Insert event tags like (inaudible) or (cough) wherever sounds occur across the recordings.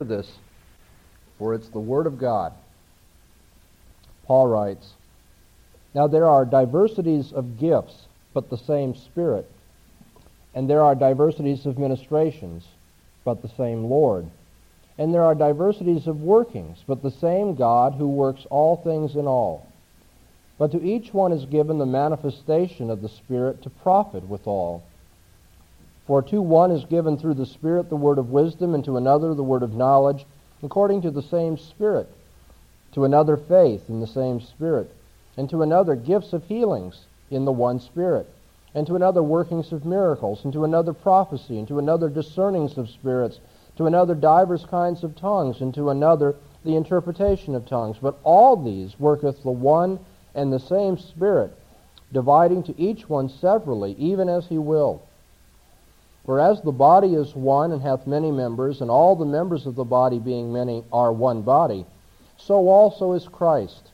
this, for it's the Word of God. Paul writes, Now there are diversities of gifts, but the same Spirit. And there are diversities of ministrations, but the same Lord. And there are diversities of workings, but the same God who works all things in all. But to each one is given the manifestation of the Spirit to profit withal. For to one is given through the Spirit the word of wisdom, and to another the word of knowledge, according to the same Spirit, to another faith in the same Spirit, and to another gifts of healings in the one Spirit, and to another workings of miracles, and to another prophecy, and to another discernings of spirits, to another divers kinds of tongues, and to another the interpretation of tongues. But all these worketh the one and the same Spirit, dividing to each one severally, even as he will. For as the body is one and hath many members, and all the members of the body being many are one body, so also is Christ.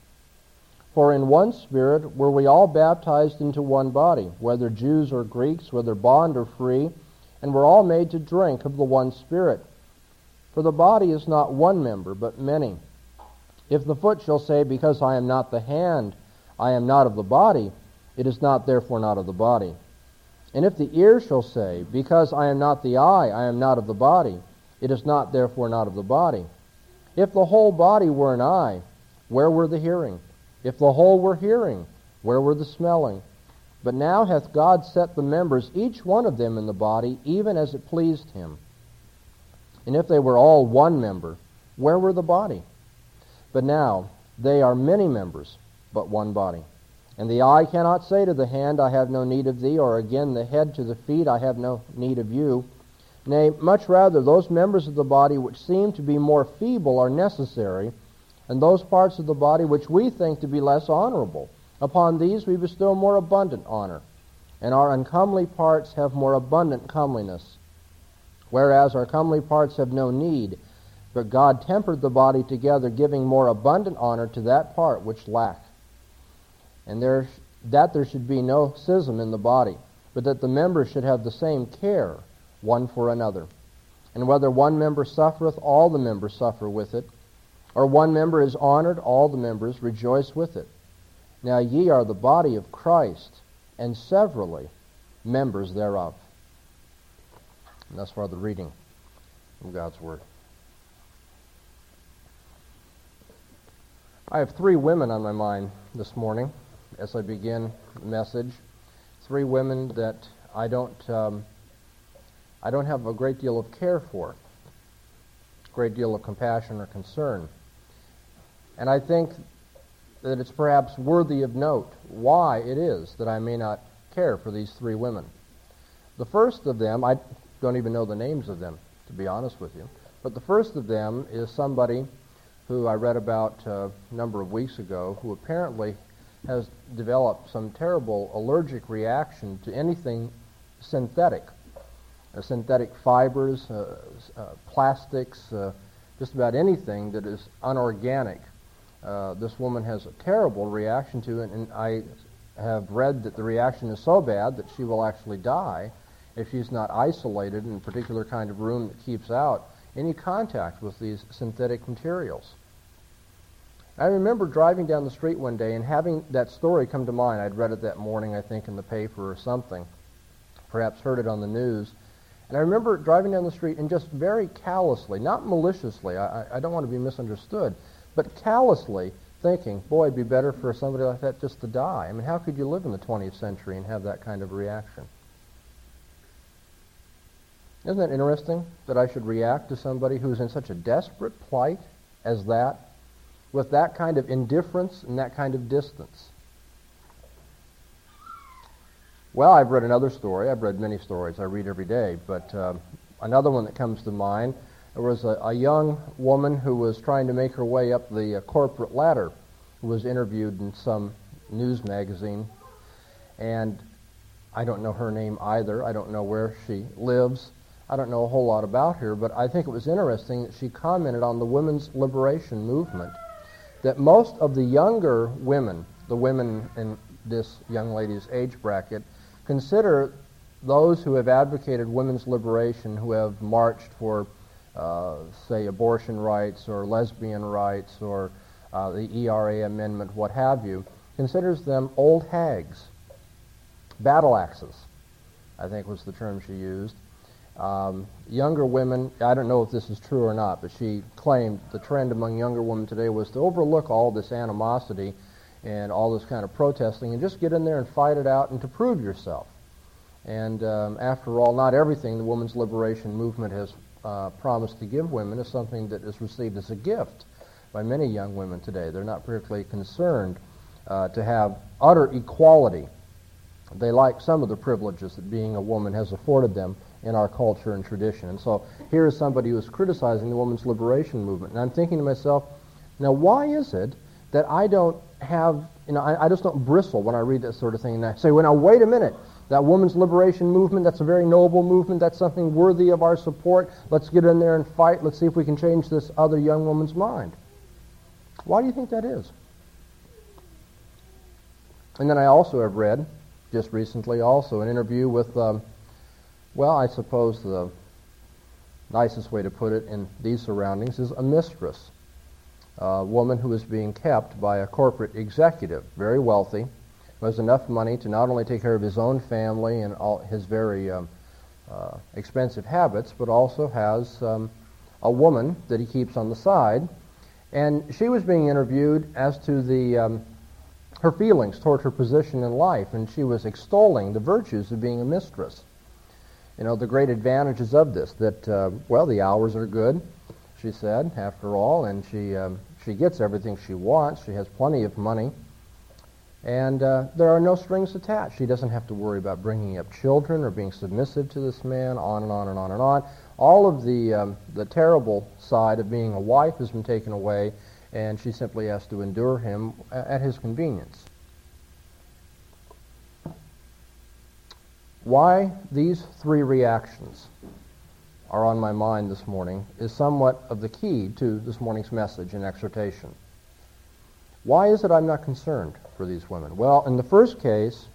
For in one Spirit were we all baptized into one body, whether Jews or Greeks, whether bond or free, and were all made to drink of the one Spirit. For the body is not one member, but many. If the foot shall say, Because I am not the hand, I am not of the body, it is not therefore not of the body. And if the ear shall say, Because I am not the eye, I am not of the body, it is not therefore not of the body. If the whole body were an eye, where were the hearing? If the whole were hearing, where were the smelling? But now hath God set the members, each one of them in the body, even as it pleased him. And if they were all one member, where were the body? But now they are many members, but one body. And the eye cannot say to the hand, I have no need of thee, or again the head to the feet, I have no need of you. Nay, much rather, those members of the body which seem to be more feeble are necessary, and those parts of the body which we think to be less honorable. Upon these we bestow more abundant honor, and our uncomely parts have more abundant comeliness. Whereas our comely parts have no need, but God tempered the body together, giving more abundant honor to that part which lacked and there, that there should be no schism in the body, but that the members should have the same care one for another. And whether one member suffereth, all the members suffer with it, or one member is honored, all the members rejoice with it. Now ye are the body of Christ, and severally members thereof. And thus far the reading of God's Word. I have three women on my mind this morning as I begin the message. Three women that I don't, um, I don't have a great deal of care for, a great deal of compassion or concern. And I think that it's perhaps worthy of note why it is that I may not care for these three women. The first of them, I don't even know the names of them, to be honest with you, but the first of them is somebody who I read about uh, a number of weeks ago who apparently has developed some terrible allergic reaction to anything synthetic. Uh, synthetic fibers, uh, uh, plastics, uh, just about anything that is unorganic. Uh, this woman has a terrible reaction to it, and I have read that the reaction is so bad that she will actually die if she's not isolated in a particular kind of room that keeps out any contact with these synthetic materials. I remember driving down the street one day and having that story come to mind. I'd read it that morning, I think, in the paper or something, perhaps heard it on the news. And I remember driving down the street and just very callously, not maliciously, I, I don't want to be misunderstood, but callously thinking, boy, it'd be better for somebody like that just to die. I mean, how could you live in the 20th century and have that kind of reaction? Isn't that interesting that I should react to somebody who's in such a desperate plight as that with that kind of indifference and that kind of distance? Well, I've read another story. I've read many stories. I read every day. But uh, another one that comes to mind there was a, a, young woman who was trying to make her way up the uh, corporate ladder who was interviewed in some news magazine. And I don't know her name either. I don't know where she lives. I don't know a whole lot about her, but I think it was interesting that she commented on the women's liberation movement that most of the younger women, the women in this young lady's age bracket, consider those who have advocated women's liberation, who have marched for uh, say, abortion rights or lesbian rights or uh, the ERA amendment, what have you, considers them old hags, battle axes, I think was the term she used. Um, younger women, I don't know if this is true or not, but she claimed the trend among younger women today was to overlook all this animosity and all this kind of protesting and just get in there and fight it out and to prove yourself. And um, after all, not everything the women's liberation movement has uh, promised to give women is something that is received as a gift by many young women today. They're not particularly concerned uh, to have utter equality. They like some of the privileges that being a woman has afforded them in our culture and tradition. And so here is somebody who is criticizing the women's liberation movement. And I'm thinking to myself, now why is it that I don't have, you know, I, I just don't bristle when I read that sort of thing and I say, well, now wait a minute. That women's liberation movement, that's a very noble movement. That's something worthy of our support. Let's get in there and fight. Let's see if we can change this other young woman's mind. Why do you think that is? And then I also have read, just recently also, an interview with, um, well, I suppose the nicest way to put it in these surroundings is a mistress a woman who is being kept by a corporate executive, very wealthy, who has enough money to not only take care of his own family and all his very um, uh, expensive habits, but also has um, a woman that he keeps on the side. And she was being interviewed as to the um, her feelings toward her position in life, and she was extolling the virtues of being a mistress. You know, the great advantages of this, that, uh, well, the hours are good, she said, after all, and she, um, she gets everything she wants. She has plenty of money. And uh, there are no strings attached. She doesn't have to worry about bringing up children or being submissive to this man, on and on and on and on. All of the, um, the terrible side of being a wife has been taken away, and she simply has to endure him at his convenience. Why these three reactions? are on my mind this morning is somewhat of the key to this morning's message and exhortation. Why is it I'm not concerned for these women? Well, in the first case,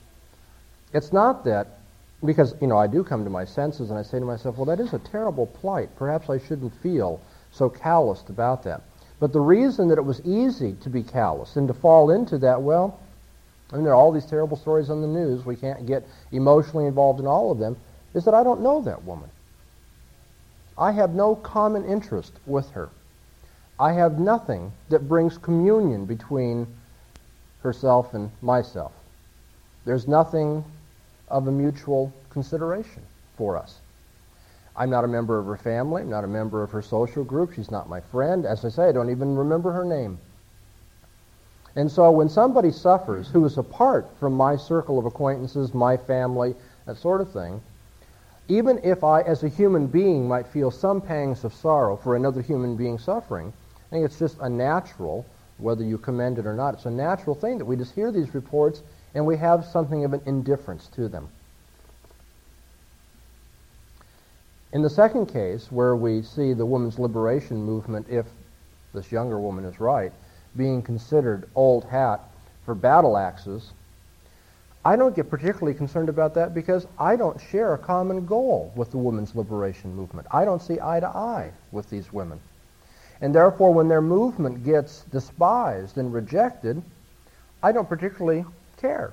it's not that, because, you know, I do come to my senses and I say to myself, well, that is a terrible plight. Perhaps I shouldn't feel so calloused about that. But the reason that it was easy to be callous and to fall into that, well, I mean, there are all these terrible stories on the news. We can't get emotionally involved in all of them. Is that I don't know that woman. I have no common interest with her. I have nothing that brings communion between herself and myself. There's nothing of a mutual consideration for us. I'm not a member of her family. I'm not a member of her social group. She's not my friend. As I say, I don't even remember her name. And so when somebody suffers who is apart from my circle of acquaintances, my family, that sort of thing, even if I, as a human being, might feel some pangs of sorrow for another human being suffering, I think it's just a natural, whether you commend it or not, it's a natural thing that we just hear these reports and we have something of an indifference to them. In the second case, where we see the women's liberation movement, if this younger woman is right, being considered old hat for battle axes, I don't get particularly concerned about that because I don't share a common goal with the women's liberation movement. I don't see eye to eye with these women. And therefore, when their movement gets despised and rejected, I don't particularly care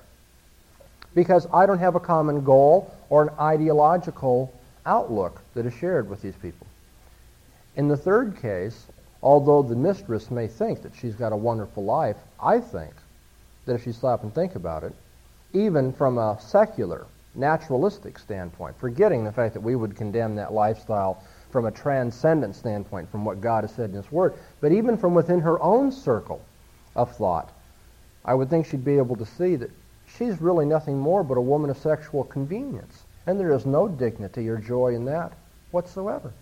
because I don't have a common goal or an ideological outlook that is shared with these people. In the third case, although the mistress may think that she's got a wonderful life, I think that if you stop and think about it, even from a secular, naturalistic standpoint, forgetting the fact that we would condemn that lifestyle from a transcendent standpoint, from what God has said in His Word, but even from within her own circle of thought, I would think she'd be able to see that she's really nothing more but a woman of sexual convenience. And there is no dignity or joy in that whatsoever.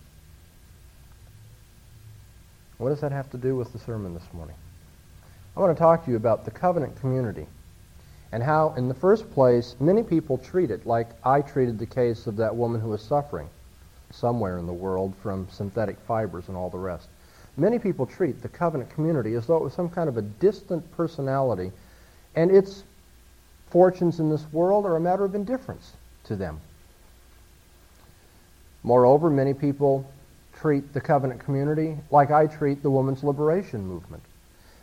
What does that have to do with the sermon this morning? I want to talk to you about the covenant community and how, in the first place, many people treat it like I treated the case of that woman who was suffering somewhere in the world from synthetic fibers and all the rest. Many people treat the covenant community as though it was some kind of a distant personality, and its fortunes in this world are a matter of indifference to them. Moreover, many people treat the covenant community like I treat the women's liberation movement.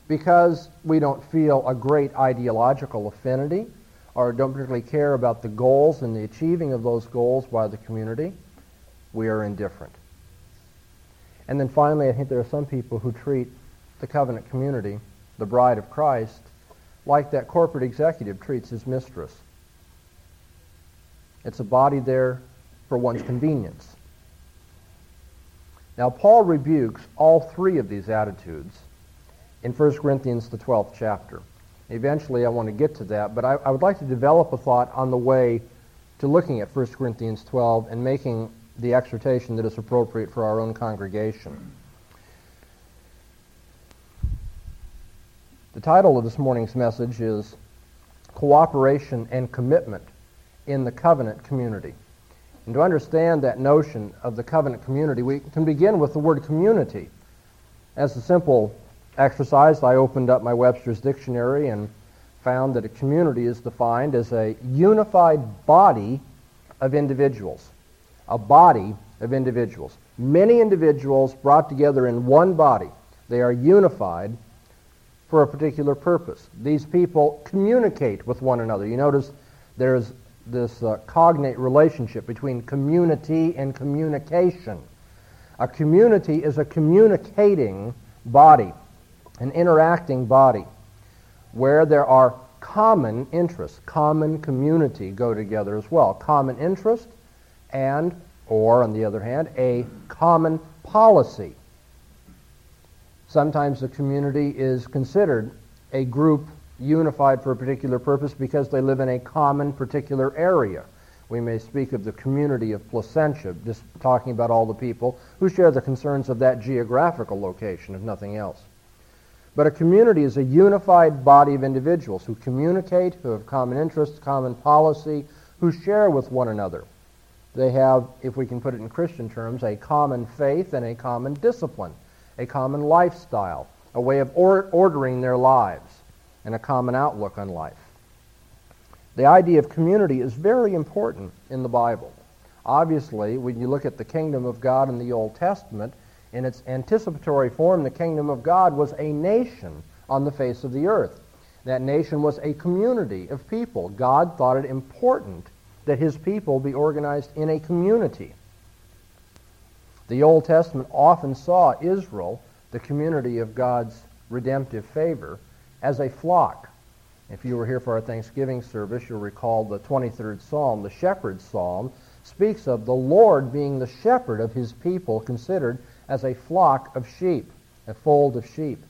Because we don't feel a great ideological affinity or don't particularly care about the goals and the achieving of those goals by the community, we are indifferent. And then finally, I think there are some people who treat the covenant community, the bride of Christ, like that corporate executive treats his mistress. It's a body there for one's convenience. Now, Paul rebukes all three of these attitudes in 1 Corinthians, the 12th chapter. Eventually, I want to get to that, but I, I would like to develop a thought on the way to looking at 1 Corinthians 12 and making the exhortation that is appropriate for our own congregation. The title of this morning's message is Cooperation and Commitment in the Covenant Community. And to understand that notion of the covenant community, we can begin with the word community. As a simple exercise, I opened up my Webster's dictionary and found that a community is defined as a unified body of individuals a body of individuals. Many individuals brought together in one body. They are unified for a particular purpose. These people communicate with one another. You notice there's this uh, cognate relationship between community and communication. A community is a communicating body, an interacting body, where there are common interests. Common community go together as well. Common interest and, or on the other hand, a common policy. Sometimes the community is considered a group unified for a particular purpose because they live in a common particular area. We may speak of the community of Placentia, just talking about all the people who share the concerns of that geographical location, if nothing else. But a community is a unified body of individuals who communicate, who have common interests, common policy, who share with one another. They have, if we can put it in Christian terms, a common faith and a common discipline, a common lifestyle, a way of or- ordering their lives, and a common outlook on life. The idea of community is very important in the Bible. Obviously, when you look at the kingdom of God in the Old Testament, in its anticipatory form, the kingdom of God was a nation on the face of the earth. That nation was a community of people. God thought it important that his people be organized in a community. The Old Testament often saw Israel, the community of God's redemptive favor, as a flock. If you were here for our Thanksgiving service, you'll recall the 23rd Psalm, the Shepherd's Psalm, speaks of the Lord being the shepherd of his people, considered as a flock of sheep, a fold of sheep.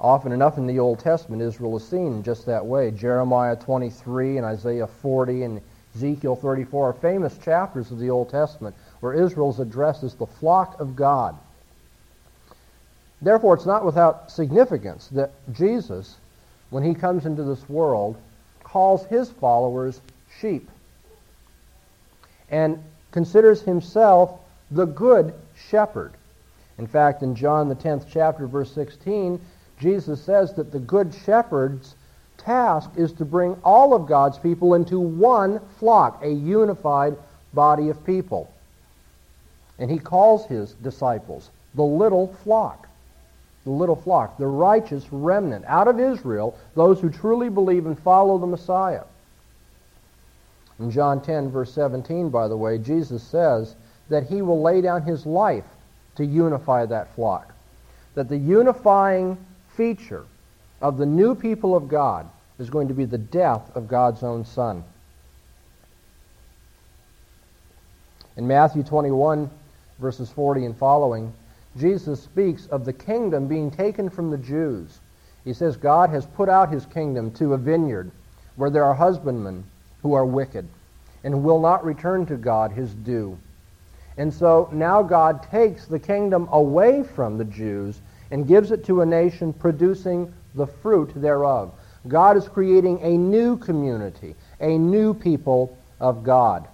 Often enough in the Old Testament, Israel is seen just that way. Jeremiah 23 and Isaiah 40 and Ezekiel 34 are famous chapters of the Old Testament where Israel is addressed as the flock of God. Therefore, it's not without significance that Jesus, when he comes into this world, calls his followers sheep and considers himself the good shepherd. In fact, in John the 10th chapter, verse 16, Jesus says that the good shepherd's task is to bring all of God's people into one flock, a unified body of people. And he calls his disciples the little flock. The little flock, the righteous remnant out of Israel, those who truly believe and follow the Messiah. In John 10, verse 17, by the way, Jesus says that he will lay down his life to unify that flock. That the unifying feature of the new people of God is going to be the death of God's own Son. In Matthew 21, verses 40 and following, Jesus speaks of the kingdom being taken from the Jews. He says, God has put out his kingdom to a vineyard where there are husbandmen who are wicked and will not return to God his due. And so now God takes the kingdom away from the Jews and gives it to a nation producing the fruit thereof. God is creating a new community, a new people of God.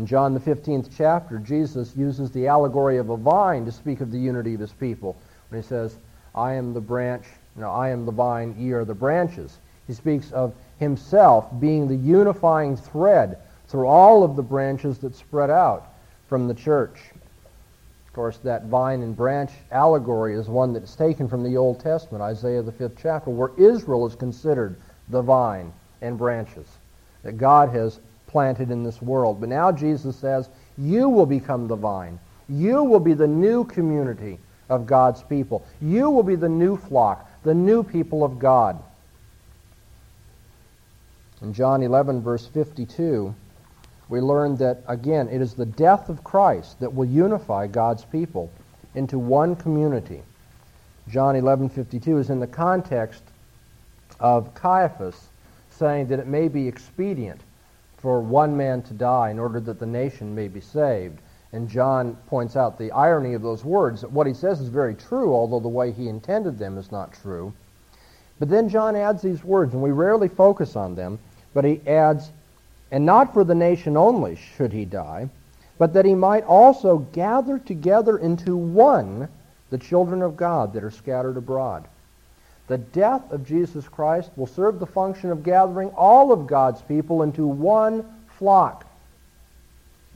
In John the 15th chapter, Jesus uses the allegory of a vine to speak of the unity of his people. When he says, I am the branch, no, I am the vine, ye are the branches. He speaks of himself being the unifying thread through all of the branches that spread out from the church. Of course, that vine and branch allegory is one that's taken from the Old Testament, Isaiah the fifth chapter, where Israel is considered the vine and branches that God has planted in this world. But now Jesus says, you will become the vine. You will be the new community of God's people. You will be the new flock, the new people of God. In John 11, verse 52, we learn that, again, it is the death of Christ that will unify God's people into one community. John 11:52 is in the context of Caiaphas saying that it may be expedient for one man to die in order that the nation may be saved. And John points out the irony of those words. What he says is very true, although the way he intended them is not true. But then John adds these words, and we rarely focus on them, but he adds, and not for the nation only should he die, but that he might also gather together into one the children of God that are scattered abroad. The death of Jesus Christ will serve the function of gathering all of God's people into one flock,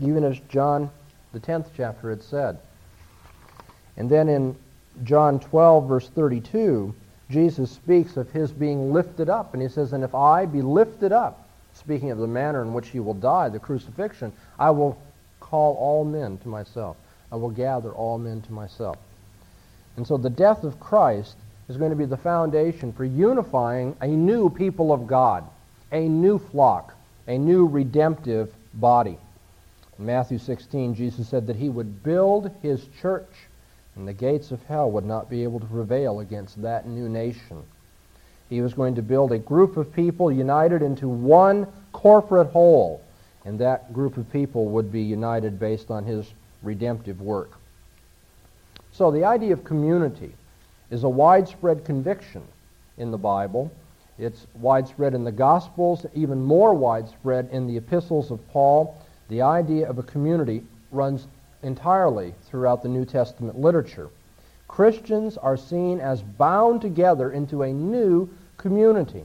even as John, the 10th chapter, had said. And then in John 12, verse 32, Jesus speaks of his being lifted up, and he says, And if I be lifted up, speaking of the manner in which he will die, the crucifixion, I will call all men to myself. I will gather all men to myself. And so the death of Christ is going to be the foundation for unifying a new people of God, a new flock, a new redemptive body. In Matthew 16, Jesus said that he would build his church, and the gates of hell would not be able to prevail against that new nation. He was going to build a group of people united into one corporate whole, and that group of people would be united based on his redemptive work. So the idea of community is a widespread conviction in the Bible. It's widespread in the Gospels, even more widespread in the epistles of Paul. The idea of a community runs entirely throughout the New Testament literature. Christians are seen as bound together into a new community.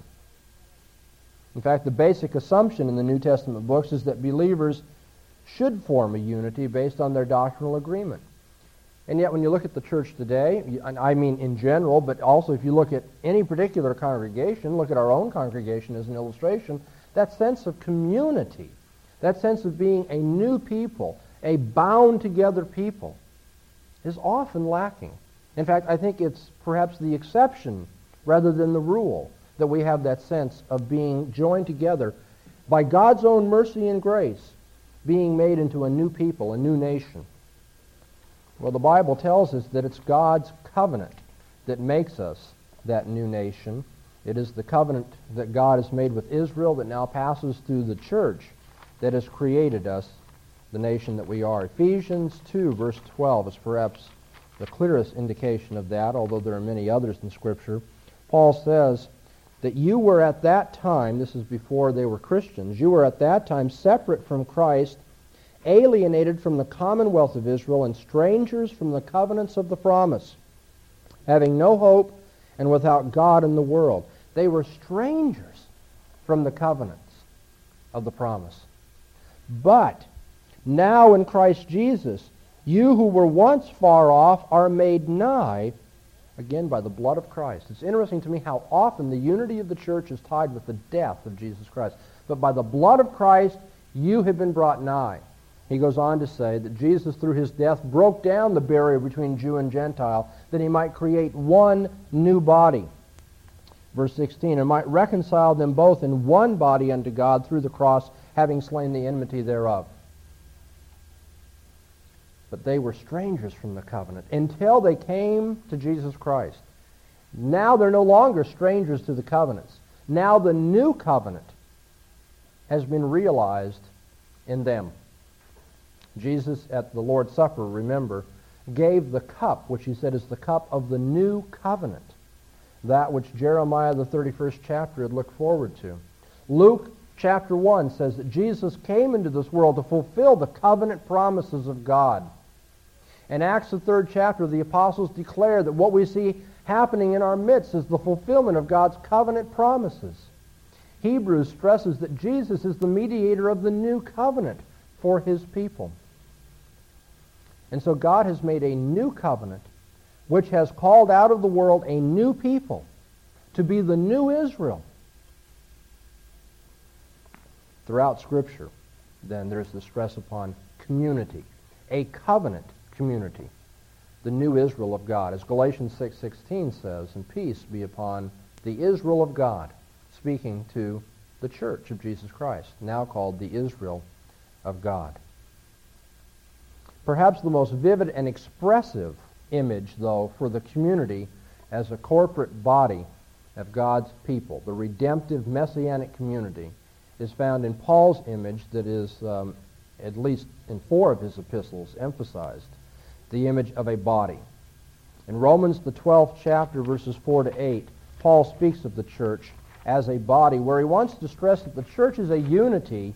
In fact, the basic assumption in the New Testament books is that believers should form a unity based on their doctrinal agreement. And yet, when you look at the church today, and I mean in general, but also if you look at any particular congregation, look at our own congregation as an illustration, that sense of community, that sense of being a new people, a bound together people, is often lacking. In fact, I think it's perhaps the exception rather than the rule that we have that sense of being joined together by God's own mercy and grace, being made into a new people, a new nation. Well, the Bible tells us that it's God's covenant that makes us that new nation. It is the covenant that God has made with Israel that now passes through the church that has created us the nation that we are. Ephesians 2, verse 12 is perhaps the clearest indication of that, although there are many others in Scripture. Paul says that you were at that time, this is before they were Christians, you were at that time separate from Christ alienated from the commonwealth of Israel and strangers from the covenants of the promise, having no hope and without God in the world. They were strangers from the covenants of the promise. But now in Christ Jesus, you who were once far off are made nigh again by the blood of Christ. It's interesting to me how often the unity of the church is tied with the death of Jesus Christ. But by the blood of Christ, you have been brought nigh. He goes on to say that Jesus, through his death, broke down the barrier between Jew and Gentile, that he might create one new body. Verse 16, and might reconcile them both in one body unto God through the cross, having slain the enmity thereof. But they were strangers from the covenant until they came to Jesus Christ. Now they're no longer strangers to the covenants. Now the new covenant has been realized in them. Jesus at the Lord's Supper, remember, gave the cup, which he said is the cup of the new covenant, that which Jeremiah, the 31st chapter, had looked forward to. Luke chapter 1 says that Jesus came into this world to fulfill the covenant promises of God. In Acts, the third chapter, the apostles declare that what we see happening in our midst is the fulfillment of God's covenant promises. Hebrews stresses that Jesus is the mediator of the new covenant for his people. And so God has made a new covenant which has called out of the world a new people to be the new Israel. Throughout Scripture, then, there's the stress upon community, a covenant community, the new Israel of God. As Galatians 6.16 says, and peace be upon the Israel of God, speaking to the church of Jesus Christ, now called the Israel of God. Perhaps the most vivid and expressive image, though, for the community as a corporate body of God's people, the redemptive messianic community, is found in Paul's image that is, um, at least in four of his epistles, emphasized the image of a body. In Romans, the 12th chapter, verses 4 to 8, Paul speaks of the church as a body, where he wants to stress that the church is a unity,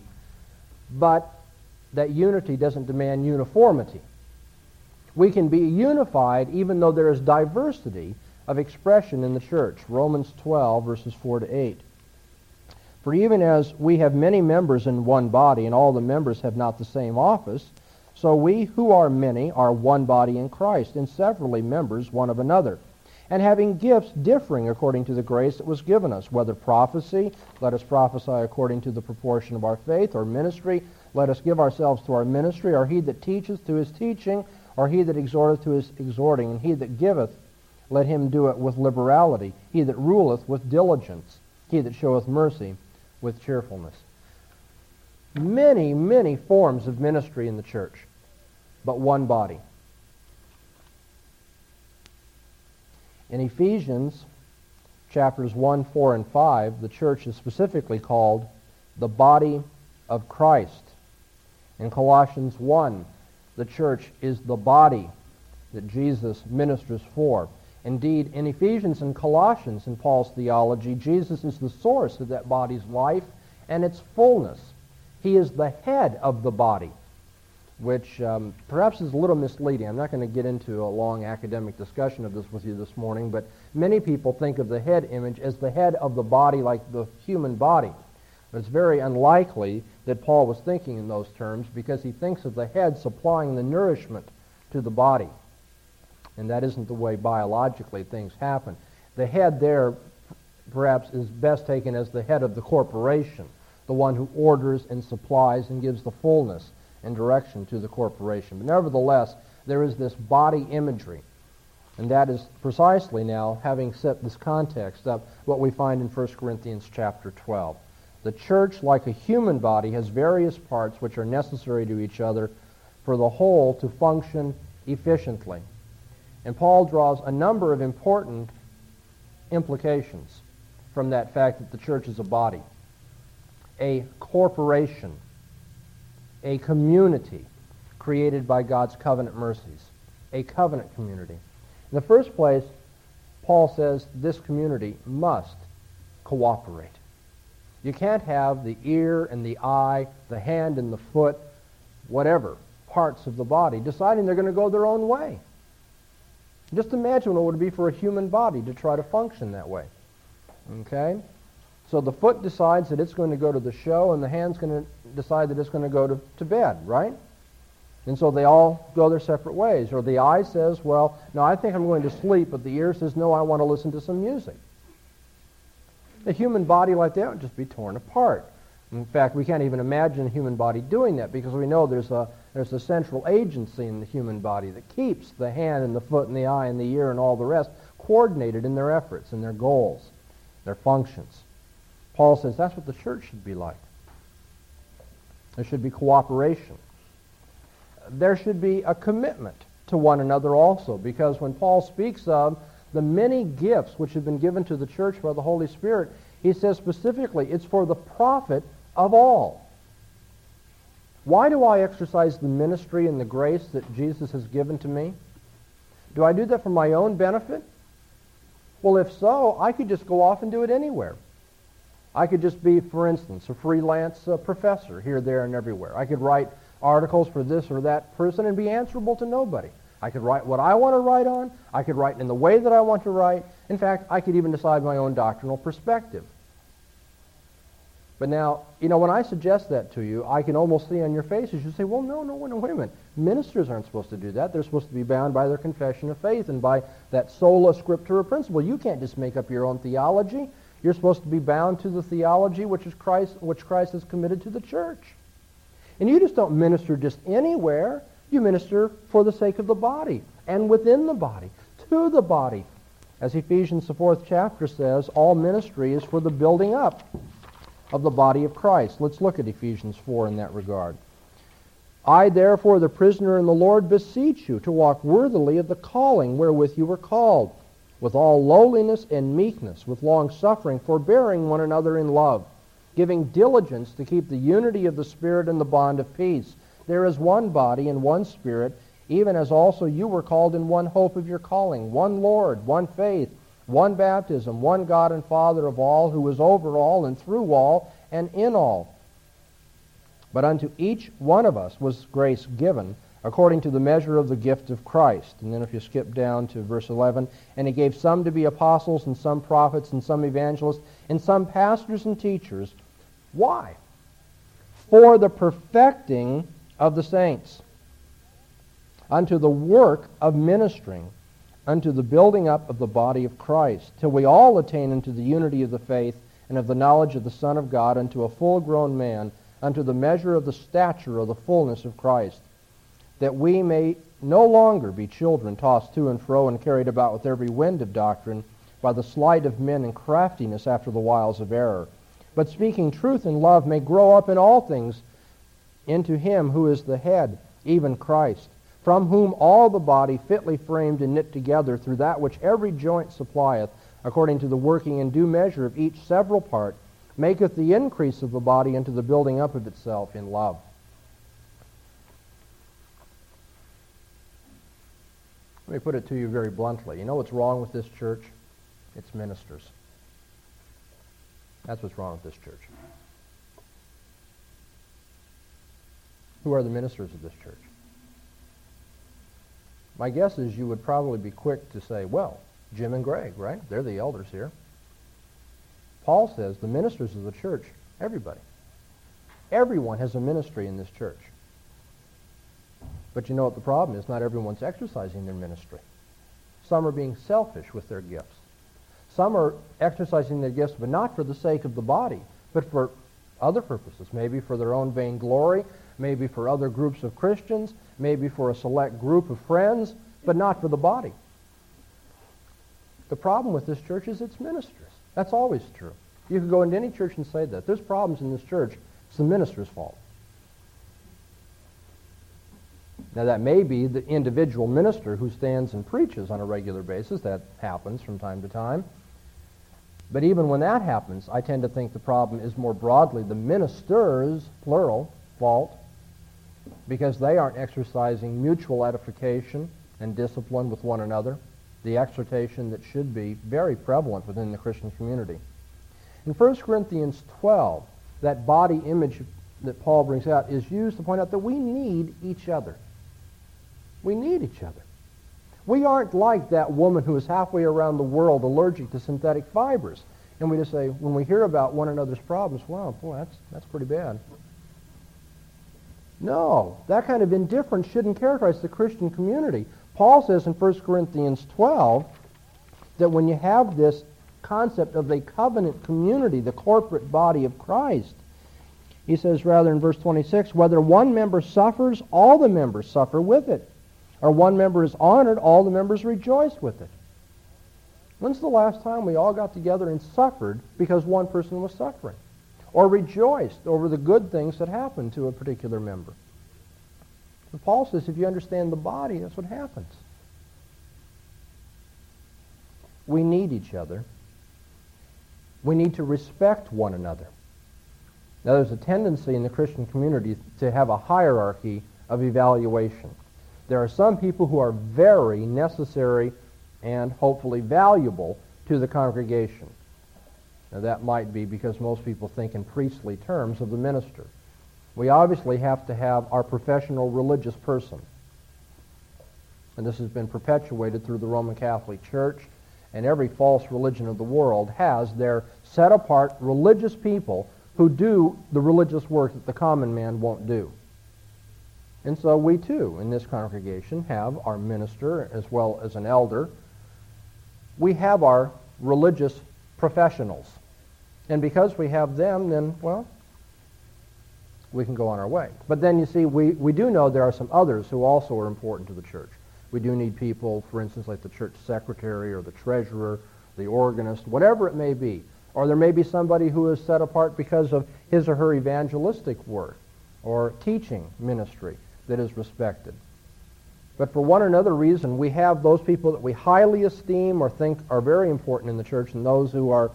but that unity doesn't demand uniformity. We can be unified even though there is diversity of expression in the church. Romans 12, verses 4 to 8. For even as we have many members in one body, and all the members have not the same office, so we who are many are one body in Christ, and severally members one of another. And having gifts differing according to the grace that was given us, whether prophecy, let us prophesy according to the proportion of our faith, or ministry, let us give ourselves to our ministry, or he that teacheth to his teaching, or he that exhorteth to his exhorting, and he that giveth, let him do it with liberality, he that ruleth with diligence, he that showeth mercy with cheerfulness. Many, many forms of ministry in the church, but one body. In Ephesians chapters 1, 4, and 5, the church is specifically called the body of Christ. In Colossians 1, the church is the body that Jesus ministers for. Indeed, in Ephesians and Colossians, in Paul's theology, Jesus is the source of that body's life and its fullness. He is the head of the body, which um, perhaps is a little misleading. I'm not going to get into a long academic discussion of this with you this morning, but many people think of the head image as the head of the body like the human body. But it's very unlikely that Paul was thinking in those terms because he thinks of the head supplying the nourishment to the body. And that isn't the way biologically things happen. The head there perhaps is best taken as the head of the corporation, the one who orders and supplies and gives the fullness and direction to the corporation. But nevertheless, there is this body imagery. And that is precisely now, having set this context up, what we find in 1 Corinthians chapter 12. The church, like a human body, has various parts which are necessary to each other for the whole to function efficiently. And Paul draws a number of important implications from that fact that the church is a body, a corporation, a community created by God's covenant mercies, a covenant community. In the first place, Paul says this community must cooperate. You can't have the ear and the eye, the hand and the foot, whatever, parts of the body, deciding they're going to go their own way. Just imagine what it would be for a human body to try to function that way. Okay? So the foot decides that it's going to go to the show, and the hand's going to decide that it's going to go to, to bed, right? And so they all go their separate ways. Or the eye says, well, no, I think I'm going to sleep, but the ear says, no, I want to listen to some music. A human body like that would just be torn apart. In fact, we can't even imagine a human body doing that because we know there's a, there's a central agency in the human body that keeps the hand and the foot and the eye and the ear and all the rest coordinated in their efforts and their goals, their functions. Paul says that's what the church should be like. There should be cooperation. There should be a commitment to one another also because when Paul speaks of the many gifts which have been given to the church by the Holy Spirit, he says specifically it's for the profit of all. Why do I exercise the ministry and the grace that Jesus has given to me? Do I do that for my own benefit? Well, if so, I could just go off and do it anywhere. I could just be, for instance, a freelance uh, professor here, there, and everywhere. I could write articles for this or that person and be answerable to nobody. I could write what I want to write on. I could write in the way that I want to write. In fact, I could even decide my own doctrinal perspective. But now, you know, when I suggest that to you, I can almost see on your faces, you say, well, no, no, no, wait a minute. Ministers aren't supposed to do that. They're supposed to be bound by their confession of faith and by that sola scriptura principle. You can't just make up your own theology. You're supposed to be bound to the theology which, is Christ, which Christ has committed to the church. And you just don't minister just anywhere. You minister for the sake of the body and within the body, to the body. As Ephesians, the fourth chapter says, all ministry is for the building up of the body of Christ. Let's look at Ephesians 4 in that regard. I, therefore, the prisoner in the Lord, beseech you to walk worthily of the calling wherewith you were called, with all lowliness and meekness, with long suffering, forbearing one another in love, giving diligence to keep the unity of the Spirit in the bond of peace. There is one body and one Spirit, even as also you were called in one hope of your calling, one Lord, one faith, one baptism, one God and Father of all, who is over all and through all and in all. But unto each one of us was grace given according to the measure of the gift of Christ. And then if you skip down to verse 11, and he gave some to be apostles and some prophets and some evangelists and some pastors and teachers. Why? For the perfecting of the saints, unto the work of ministering unto the building up of the body of Christ, till we all attain unto the unity of the faith and of the knowledge of the Son of God, unto a full grown man, unto the measure of the stature of the fullness of Christ, that we may no longer be children tossed to and fro and carried about with every wind of doctrine by the sleight of men and craftiness after the wiles of error, but speaking truth in love may grow up in all things into him who is the head, even Christ from whom all the body fitly framed and knit together through that which every joint supplieth, according to the working in due measure of each several part, maketh the increase of the body into the building up of itself in love. Let me put it to you very bluntly. You know what's wrong with this church? It's ministers. That's what's wrong with this church. Who are the ministers of this church? My guess is you would probably be quick to say, well, Jim and Greg, right? They're the elders here. Paul says the ministers of the church, everybody. Everyone has a ministry in this church. But you know what the problem is? Not everyone's exercising their ministry. Some are being selfish with their gifts. Some are exercising their gifts, but not for the sake of the body, but for other purposes, maybe for their own vainglory, maybe for other groups of Christians, maybe for a select group of friends, but not for the body. The problem with this church is its ministers. That's always true. You could go into any church and say that. There's problems in this church. It's the minister's fault. Now, that may be the individual minister who stands and preaches on a regular basis. That happens from time to time. But even when that happens, I tend to think the problem is more broadly the minister's, plural, fault because they aren't exercising mutual edification and discipline with one another, the exhortation that should be very prevalent within the Christian community. In 1 Corinthians 12, that body image that Paul brings out is used to point out that we need each other. We need each other. We aren't like that woman who is halfway around the world allergic to synthetic fibers. And we just say, when we hear about one another's problems, wow, boy, that's, that's pretty bad. No, that kind of indifference shouldn't characterize the Christian community. Paul says in 1 Corinthians 12 that when you have this concept of a covenant community, the corporate body of Christ, he says rather in verse 26, whether one member suffers, all the members suffer with it. Or one member is honored, all the members rejoice with it. When's the last time we all got together and suffered because one person was suffering? Or rejoiced over the good things that happened to a particular member. Paul says if you understand the body, that's what happens. We need each other. We need to respect one another. Now, there's a tendency in the Christian community to have a hierarchy of evaluation. There are some people who are very necessary and hopefully valuable to the congregation. Now, that might be because most people think in priestly terms of the minister. We obviously have to have our professional religious person. And this has been perpetuated through the Roman Catholic Church, and every false religion of the world has their set apart religious people who do the religious work that the common man won't do. And so we too, in this congregation, have our minister as well as an elder. We have our religious professionals. And because we have them, then, well, we can go on our way. But then you see, we, we do know there are some others who also are important to the church. We do need people, for instance, like the church secretary or the treasurer, the organist, whatever it may be. Or there may be somebody who is set apart because of his or her evangelistic work or teaching ministry that is respected. But for one or another reason, we have those people that we highly esteem or think are very important in the church and those who are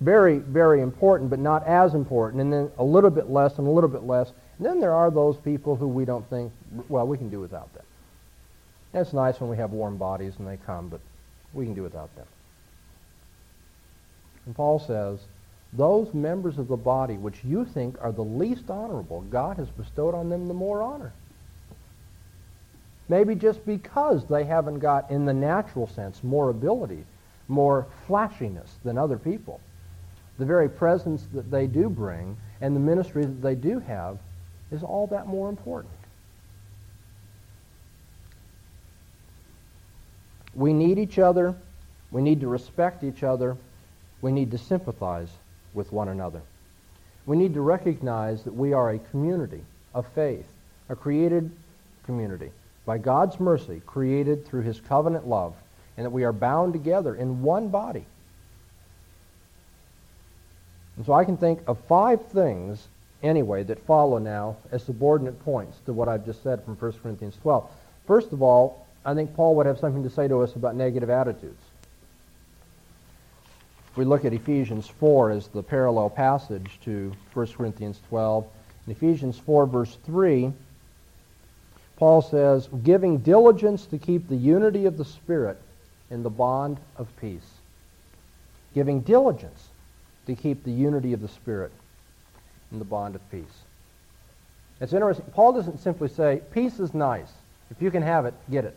very, very important, but not as important, and then a little bit less and a little bit less. And then there are those people who we don't think, well, we can do without them. And it's nice when we have warm bodies and they come, but we can do without them. And Paul says, those members of the body which you think are the least honorable, God has bestowed on them the more honor. Maybe just because they haven't got, in the natural sense, more ability, more flashiness than other people the very presence that they do bring and the ministry that they do have is all that more important. We need each other. We need to respect each other. We need to sympathize with one another. We need to recognize that we are a community of faith, a created community, by God's mercy, created through his covenant love, and that we are bound together in one body and so I can think of five things, anyway, that follow now as subordinate points to what I've just said from 1 Corinthians 12. First of all, I think Paul would have something to say to us about negative attitudes. If we look at Ephesians 4 as the parallel passage to 1 Corinthians 12, in Ephesians 4, verse 3, Paul says, giving diligence to keep the unity of the Spirit in the bond of peace. Giving diligence to keep the unity of the Spirit in the bond of peace. It's interesting. Paul doesn't simply say, peace is nice. If you can have it, get it.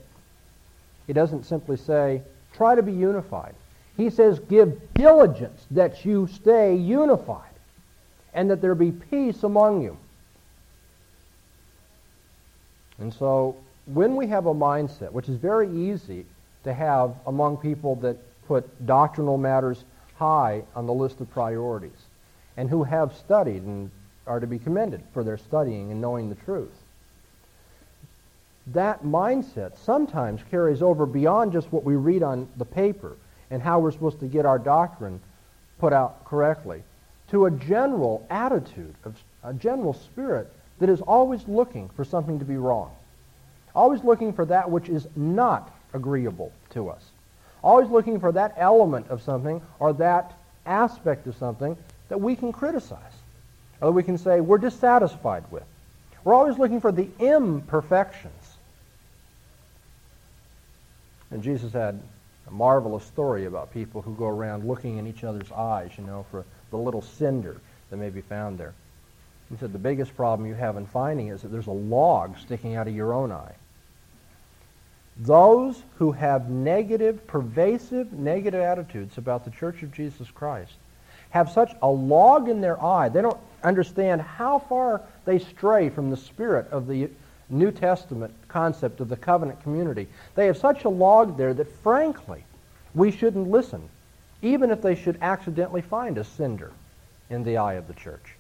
He doesn't simply say, try to be unified. He says, give diligence that you stay unified and that there be peace among you. And so when we have a mindset, which is very easy to have among people that put doctrinal matters high on the list of priorities and who have studied and are to be commended for their studying and knowing the truth. That mindset sometimes carries over beyond just what we read on the paper and how we're supposed to get our doctrine put out correctly to a general attitude, of a general spirit that is always looking for something to be wrong, always looking for that which is not agreeable to us. Always looking for that element of something or that aspect of something that we can criticize or that we can say we're dissatisfied with. We're always looking for the imperfections. And Jesus had a marvelous story about people who go around looking in each other's eyes, you know, for the little cinder that may be found there. He said the biggest problem you have in finding is that there's a log sticking out of your own eye. Those who have negative, pervasive negative attitudes about the Church of Jesus Christ have such a log in their eye, they don't understand how far they stray from the spirit of the New Testament concept of the covenant community. They have such a log there that, frankly, we shouldn't listen, even if they should accidentally find a cinder in the eye of the church.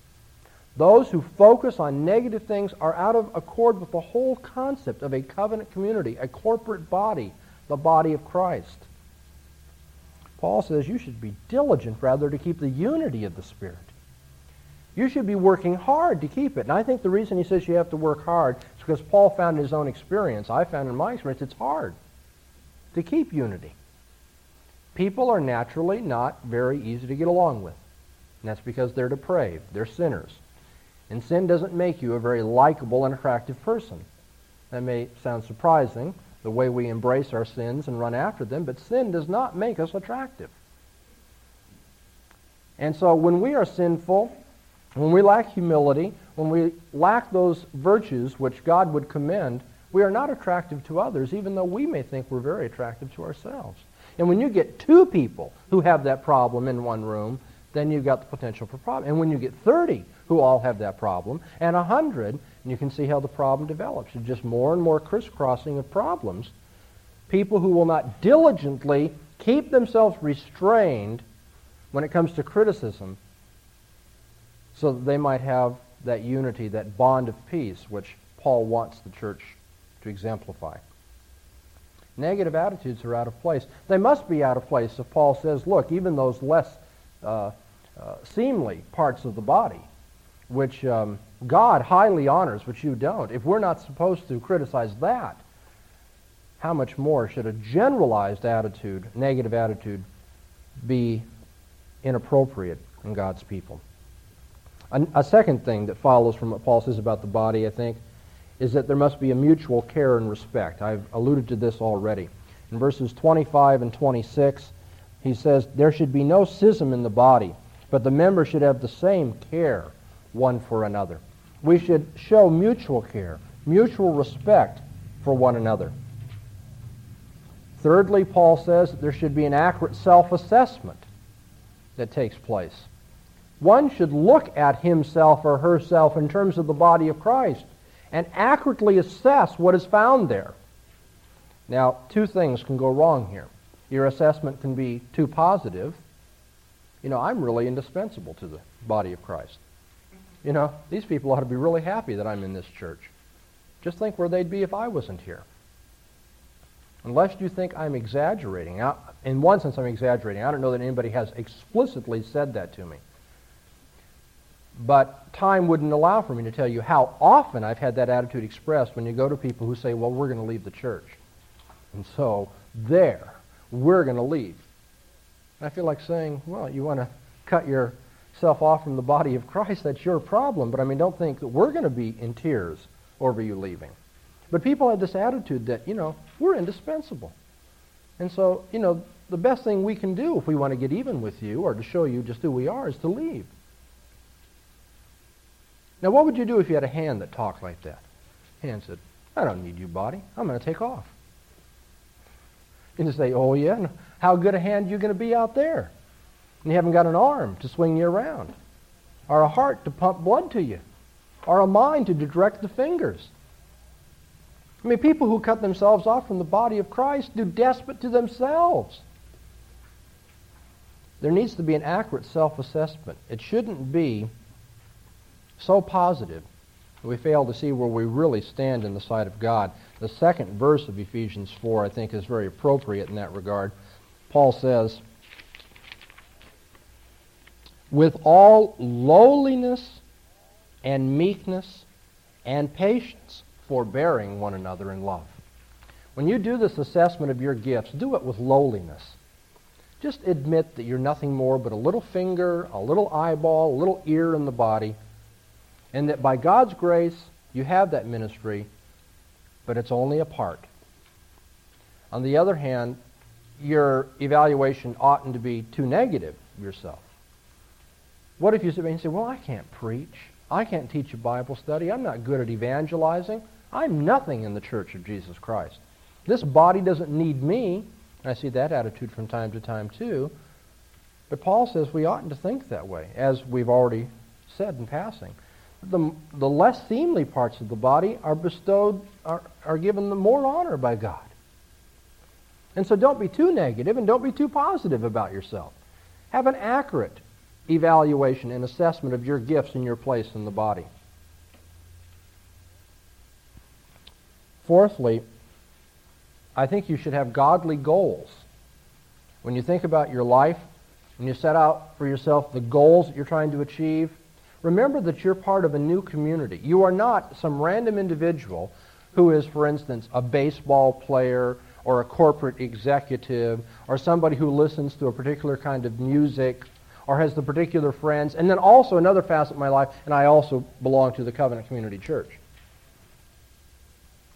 Those who focus on negative things are out of accord with the whole concept of a covenant community, a corporate body, the body of Christ. Paul says you should be diligent, rather, to keep the unity of the Spirit. You should be working hard to keep it. And I think the reason he says you have to work hard is because Paul found in his own experience, I found in my experience, it's hard to keep unity. People are naturally not very easy to get along with. And that's because they're depraved. They're sinners. And sin doesn't make you a very likable and attractive person. That may sound surprising, the way we embrace our sins and run after them, but sin does not make us attractive. And so when we are sinful, when we lack humility, when we lack those virtues which God would commend, we are not attractive to others, even though we may think we're very attractive to ourselves. And when you get two people who have that problem in one room, then you've got the potential for problem. And when you get 30 who all have that problem, and 100, and you can see how the problem develops. It's just more and more crisscrossing of problems. People who will not diligently keep themselves restrained when it comes to criticism so that they might have that unity, that bond of peace, which Paul wants the church to exemplify. Negative attitudes are out of place. They must be out of place if Paul says, look, even those less uh, uh, seemly parts of the body, which um, God highly honors, which you don't, if we're not supposed to criticize that, how much more should a generalized attitude, negative attitude, be inappropriate in God's people? A, a second thing that follows from what Paul says about the body, I think, is that there must be a mutual care and respect. I've alluded to this already. In verses 25 and 26, he says, There should be no schism in the body, but the members should have the same care one for another. We should show mutual care, mutual respect for one another. Thirdly, Paul says that there should be an accurate self-assessment that takes place. One should look at himself or herself in terms of the body of Christ and accurately assess what is found there. Now, two things can go wrong here. Your assessment can be too positive. You know, I'm really indispensable to the body of Christ. You know, these people ought to be really happy that I'm in this church. Just think where they'd be if I wasn't here. Unless you think I'm exaggerating. Now, in one sense, I'm exaggerating. I don't know that anybody has explicitly said that to me. But time wouldn't allow for me to tell you how often I've had that attitude expressed when you go to people who say, well, we're going to leave the church. And so, there, we're going to leave. And I feel like saying, well, you want to cut yourself off from the body of Christ, that's your problem. But I mean, don't think that we're going to be in tears over you leaving. But people have this attitude that, you know, we're indispensable. And so, you know, the best thing we can do if we want to get even with you or to show you just who we are is to leave. Now, what would you do if you had a hand that talked like that? Hand said, I don't need you, body. I'm going to take off. And you say, oh, yeah? How good a hand are you going to be out there? And you haven't got an arm to swing you around, or a heart to pump blood to you, or a mind to direct the fingers. I mean, people who cut themselves off from the body of Christ do despot to themselves. There needs to be an accurate self-assessment. It shouldn't be so positive that we fail to see where we really stand in the sight of God. The second verse of Ephesians 4, I think, is very appropriate in that regard. Paul says, with all lowliness and meekness and patience, forbearing one another in love. When you do this assessment of your gifts, do it with lowliness. Just admit that you're nothing more but a little finger, a little eyeball, a little ear in the body, and that by God's grace, you have that ministry, but it's only a part. On the other hand, your evaluation oughtn't to be too negative yourself. What if you sit and say, well, I can't preach. I can't teach a Bible study. I'm not good at evangelizing. I'm nothing in the church of Jesus Christ. This body doesn't need me. I see that attitude from time to time too. But Paul says we oughtn't to think that way, as we've already said in passing the, the less seemly parts of the body are bestowed, are, are given the more honor by God. And so don't be too negative and don't be too positive about yourself. Have an accurate evaluation and assessment of your gifts and your place in the body. Fourthly, I think you should have godly goals. When you think about your life, when you set out for yourself the goals that you're trying to achieve, Remember that you're part of a new community. You are not some random individual who is, for instance, a baseball player or a corporate executive or somebody who listens to a particular kind of music or has the particular friends. And then also another facet of my life, and I also belong to the Covenant Community Church.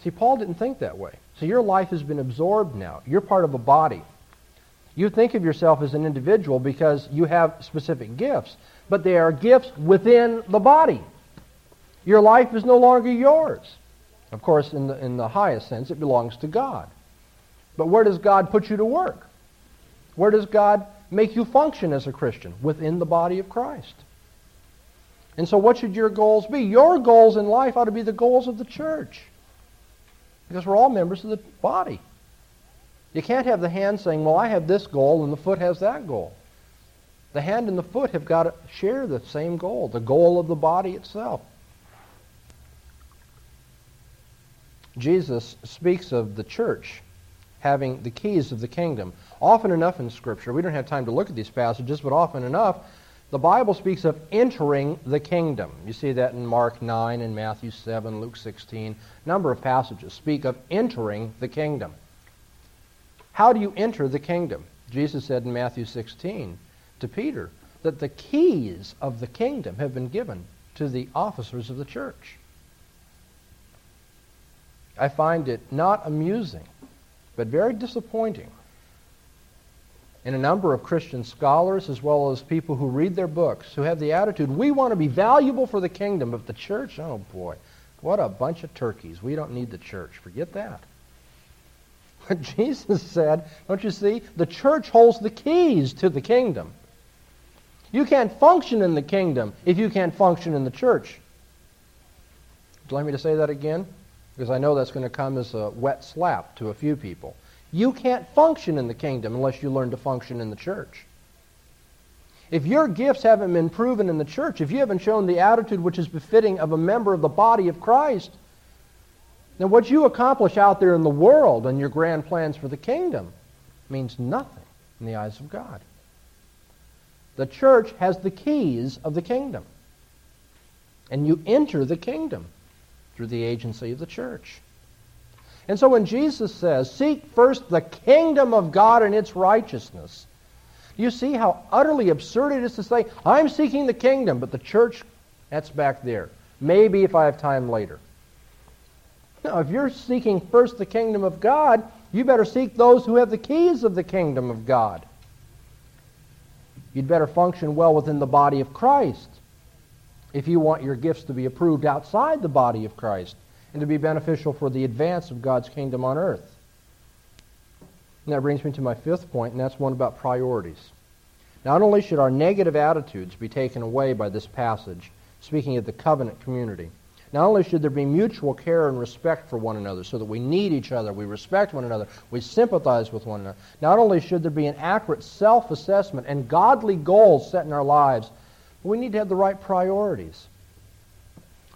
See, Paul didn't think that way. So your life has been absorbed now. You're part of a body. You think of yourself as an individual because you have specific gifts but they are gifts within the body. Your life is no longer yours. Of course, in the, in the highest sense, it belongs to God. But where does God put you to work? Where does God make you function as a Christian within the body of Christ. And so, what should your goals be? Your goals in life ought to be the goals of the church. Because we're all members of the body. You can't have the hand saying, Well, I have this goal, and the foot has that goal. The hand and the foot have got to share the same goal, the goal of the body itself. Jesus speaks of the church having the keys of the kingdom. Often enough in Scripture, we don't have time to look at these passages, but often enough, the Bible speaks of entering the kingdom. You see that in Mark 9 and Matthew 7, Luke 16. A number of passages speak of entering the kingdom. How do you enter the kingdom? Jesus said in Matthew 16 to Peter that the keys of the kingdom have been given to the officers of the church. I find it not amusing, but very disappointing in a number of Christian scholars, as well as people who read their books, who have the attitude, we want to be valuable for the kingdom of the church. Oh boy, what a bunch of turkeys. We don't need the church. Forget that. But (laughs) Jesus said, don't you see? The church holds the keys to the kingdom. You can't function in the kingdom if you can't function in the church. Would you like me to say that again? Because I know that's going to come as a wet slap to a few people. You can't function in the kingdom unless you learn to function in the church. If your gifts haven't been proven in the church, if you haven't shown the attitude which is befitting of a member of the body of Christ, then what you accomplish out there in the world and your grand plans for the kingdom means nothing in the eyes of God. The church has the keys of the kingdom. And you enter the kingdom through the agency of the church. And so when Jesus says, Seek first the kingdom of God and its righteousness, you see how utterly absurd it is to say, I'm seeking the kingdom, but the church, that's back there. Maybe if I have time later. Now, if you're seeking first the kingdom of God, you better seek those who have the keys of the kingdom of God. You'd better function well within the body of Christ if you want your gifts to be approved outside the body of Christ and to be beneficial for the advance of God's kingdom on earth. And that brings me to my fifth point, and that's one about priorities. Not only should our negative attitudes be taken away by this passage, speaking of the covenant community, not only should there be mutual care and respect for one another so that we need each other, we respect one another, we sympathize with one another, not only should there be an accurate self assessment and godly goals set in our lives, we need to have the right priorities.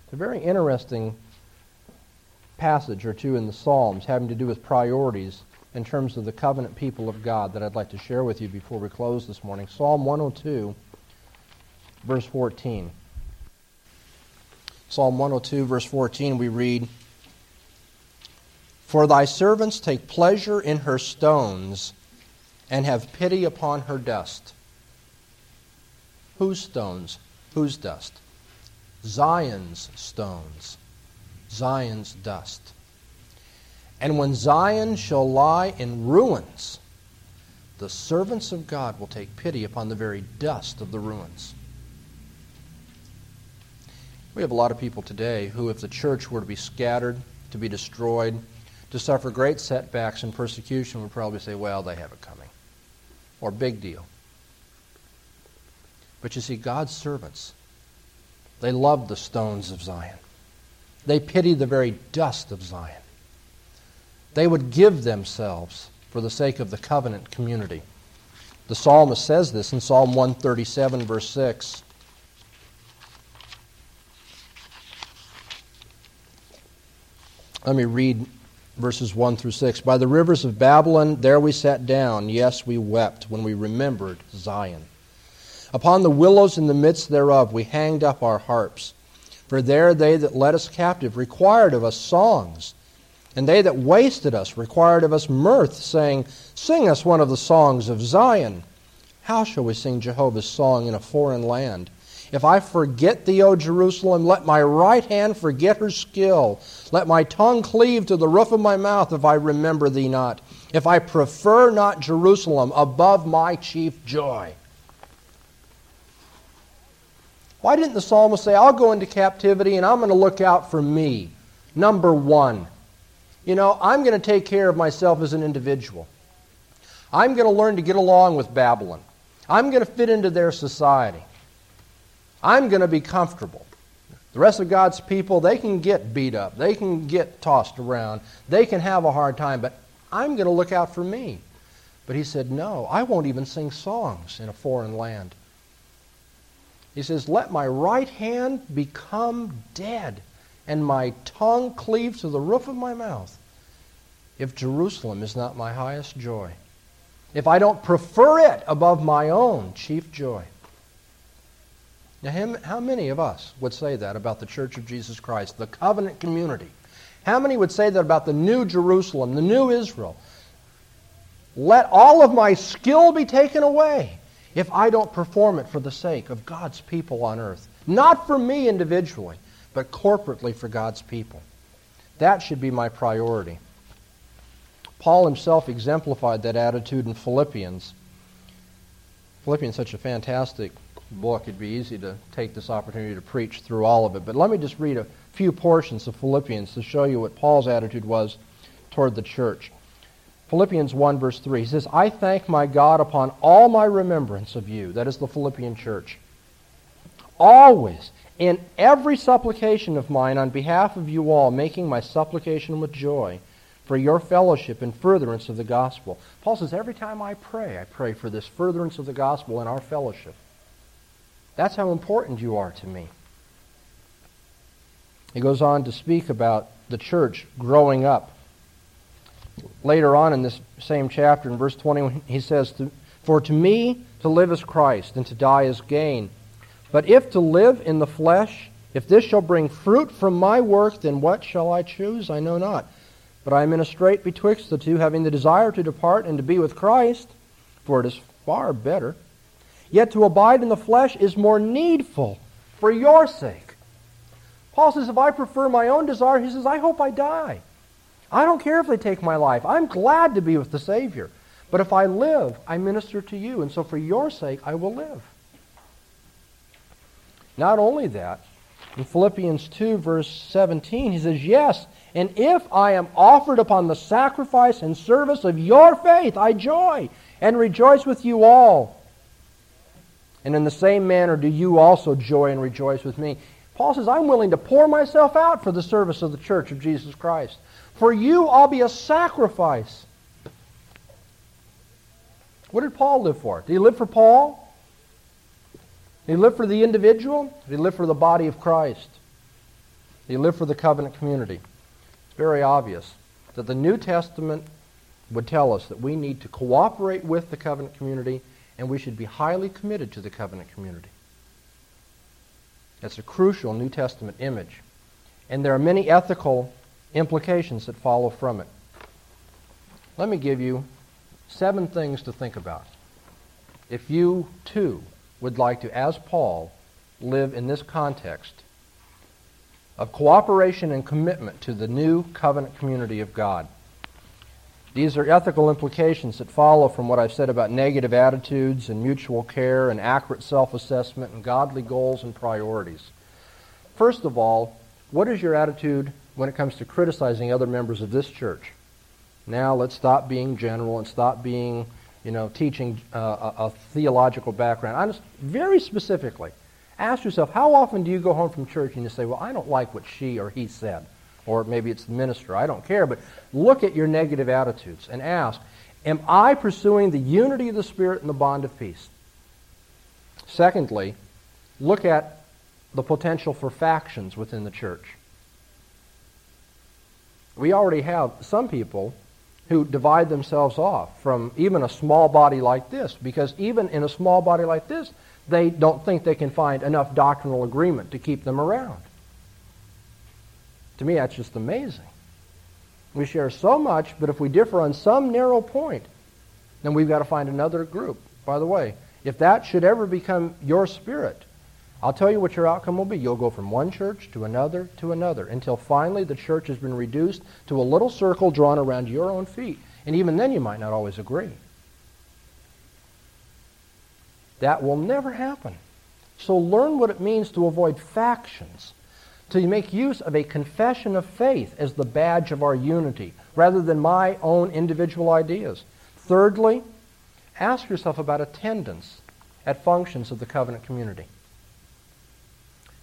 It's a very interesting passage or two in the Psalms having to do with priorities in terms of the covenant people of God that I'd like to share with you before we close this morning. Psalm 102, verse 14. Psalm 102, verse 14, we read, For thy servants take pleasure in her stones and have pity upon her dust. Whose stones? Whose dust? Zion's stones. Zion's dust. And when Zion shall lie in ruins, the servants of God will take pity upon the very dust of the ruins. We have a lot of people today who, if the church were to be scattered, to be destroyed, to suffer great setbacks and persecution, would probably say, well, they have it coming. Or big deal. But you see, God's servants, they loved the stones of Zion. They pitied the very dust of Zion. They would give themselves for the sake of the covenant community. The psalmist says this in Psalm 137, verse 6. Let me read verses 1 through 6. By the rivers of Babylon, there we sat down. Yes, we wept when we remembered Zion. Upon the willows in the midst thereof, we hanged up our harps. For there they that led us captive required of us songs, and they that wasted us required of us mirth, saying, Sing us one of the songs of Zion. How shall we sing Jehovah's song in a foreign land? If I forget thee, O Jerusalem, let my right hand forget her skill. Let my tongue cleave to the roof of my mouth if I remember thee not. If I prefer not Jerusalem above my chief joy. Why didn't the psalmist say, I'll go into captivity and I'm going to look out for me? Number one. You know, I'm going to take care of myself as an individual. I'm going to learn to get along with Babylon. I'm going to fit into their society. I'm going to be comfortable. The rest of God's people, they can get beat up. They can get tossed around. They can have a hard time, but I'm going to look out for me. But he said, No, I won't even sing songs in a foreign land. He says, Let my right hand become dead and my tongue cleave to the roof of my mouth if Jerusalem is not my highest joy, if I don't prefer it above my own chief joy. Now, how many of us would say that about the Church of Jesus Christ, the covenant community? How many would say that about the new Jerusalem, the new Israel? Let all of my skill be taken away if I don't perform it for the sake of God's people on earth. Not for me individually, but corporately for God's people. That should be my priority. Paul himself exemplified that attitude in Philippians. Philippians is such a fantastic book, it'd be easy to take this opportunity to preach through all of it. But let me just read a few portions of Philippians to show you what Paul's attitude was toward the church. Philippians 1, verse 3. He says, I thank my God upon all my remembrance of you. That is the Philippian church. Always, in every supplication of mine on behalf of you all, making my supplication with joy for your fellowship and furtherance of the gospel. Paul says, every time I pray, I pray for this furtherance of the gospel and our fellowship. That's how important you are to me. He goes on to speak about the church growing up later on in this same chapter, in verse 20, he says, For to me to live is Christ, and to die is gain. But if to live in the flesh, if this shall bring fruit from my work, then what shall I choose? I know not. But I am in a strait betwixt the two, having the desire to depart and to be with Christ, for it is far better. Yet to abide in the flesh is more needful for your sake. Paul says, if I prefer my own desire, he says, I hope I die. I don't care if they take my life. I'm glad to be with the Savior. But if I live, I minister to you. And so for your sake, I will live. Not only that, in Philippians 2, verse 17, he says, Yes, and if I am offered upon the sacrifice and service of your faith, I joy and rejoice with you all. And in the same manner do you also joy and rejoice with me. Paul says, I'm willing to pour myself out for the service of the church of Jesus Christ. For you, I'll be a sacrifice. What did Paul live for? Did he live for Paul? Did he live for the individual? Did he live for the body of Christ? Did he live for the covenant community? It's very obvious that the New Testament would tell us that we need to cooperate with the covenant community and we should be highly committed to the covenant community. That's a crucial New Testament image. And there are many ethical implications that follow from it. Let me give you seven things to think about. If you, too, would like to, as Paul, live in this context of cooperation and commitment to the new covenant community of God. These are ethical implications that follow from what I've said about negative attitudes and mutual care and accurate self assessment and godly goals and priorities. First of all, what is your attitude when it comes to criticizing other members of this church. Now let's stop being general and stop being, you know, teaching uh, a, a, theological background. I just very specifically ask yourself, how often do you go home from church and you say, well, I don't like what she or he said, or maybe it's the minister. I don't care, but look at your negative attitudes and ask, am I pursuing the unity of the Spirit and the bond of peace? Secondly, look at the potential for factions within the church we already have some people who divide themselves off from even a small body like this, because even in a small body like this, they don't think they can find enough doctrinal agreement to keep them around. To me, that's just amazing. We share so much, but if we differ on some narrow point, then we've got to find another group. By the way, if that should ever become your spirit, I'll tell you what your outcome will be. You'll go from one church to another to another until finally the church has been reduced to a little circle drawn around your own feet. And even then, you might not always agree. That will never happen. So learn what it means to avoid factions, to make use of a confession of faith as the badge of our unity, rather than my own individual ideas. Thirdly, ask yourself about attendance at functions of the covenant community?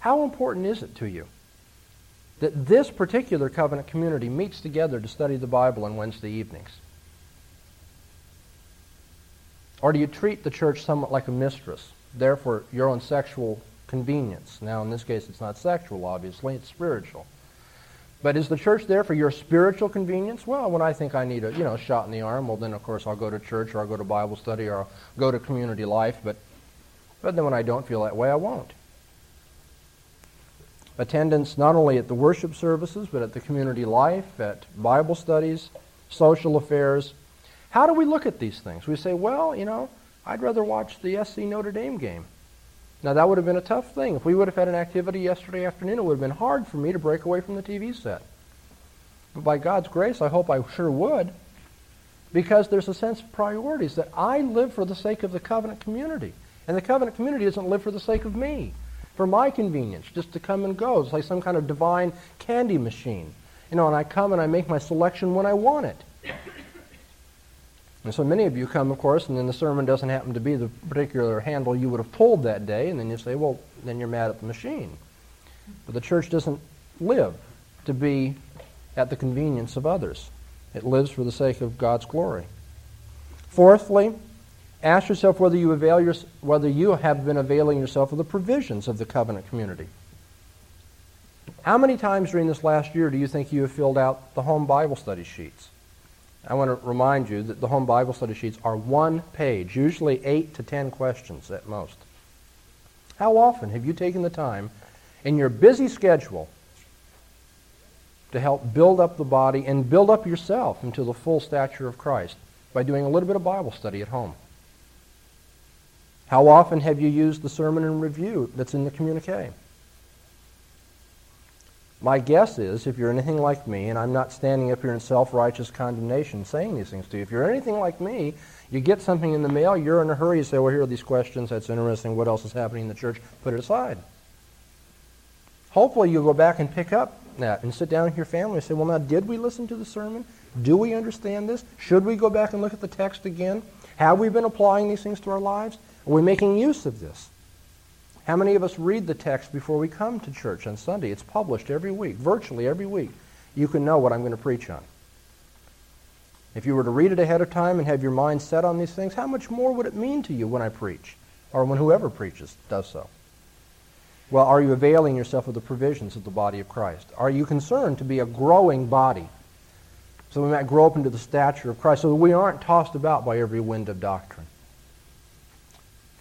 How important is it to you that this particular covenant community meets together to study the Bible on Wednesday evenings? Or do you treat the church somewhat like a mistress, Therefore, your own sexual convenience? Now, in this case, it's not sexual, obviously, it's spiritual. But is the church there for your spiritual convenience? Well, when I think I need a you know shot in the arm, well then of course I'll go to church or I'll go to Bible study or I'll go to community life. But but then when I don't feel that way, I won't. Attendance not only at the worship services, but at the community life, at Bible studies, social affairs. How do we look at these things? We say, well, you know, I'd rather watch the SC Notre Dame game. Now, that would have been a tough thing. If we would have had an activity yesterday afternoon, it would have been hard for me to break away from the TV set. But by God's grace, I hope I sure would, because there's a sense of priorities that I live for the sake of the covenant community. And the covenant community doesn't live for the sake of me, for my convenience, just to come and go. It's like some kind of divine candy machine. You know, and I come and I make my selection when I want it. And so many of you come, of course, and then the sermon doesn't happen to be the particular handle you would have pulled that day, and then you say, well, then you're mad at the machine. But the church doesn't live to be at the convenience of others. It lives for the sake of God's glory. Fourthly, ask yourself whether you, avail your, whether you have been availing yourself of the provisions of the covenant community. How many times during this last year do you think you have filled out the home Bible study sheets? I want to remind you that the home Bible study sheets are one page, usually eight to ten questions at most. How often have you taken the time in your busy schedule to help build up the body and build up yourself into the full stature of Christ by doing a little bit of Bible study at home? How often have you used the sermon and review that's in the communique? My guess is, if you're anything like me, and I'm not standing up here in self righteous condemnation saying these things to you, if you're anything like me, you get something in the mail, you're in a hurry, you say, Well, here are these questions, that's interesting, what else is happening in the church? Put it aside. Hopefully, you'll go back and pick up that and sit down with your family and say, Well, now, did we listen to the sermon? Do we understand this? Should we go back and look at the text again? Have we been applying these things to our lives? Are we making use of this? How many of us read the text before we come to church on Sunday? It's published every week, virtually every week. You can know what I'm going to preach on. If you were to read it ahead of time and have your mind set on these things, how much more would it mean to you when I preach? Or when whoever preaches does so? Well, are you availing yourself of the provisions of the body of Christ? Are you concerned to be a growing body so we might grow up into the stature of Christ so that we aren't tossed about by every wind of doctrine?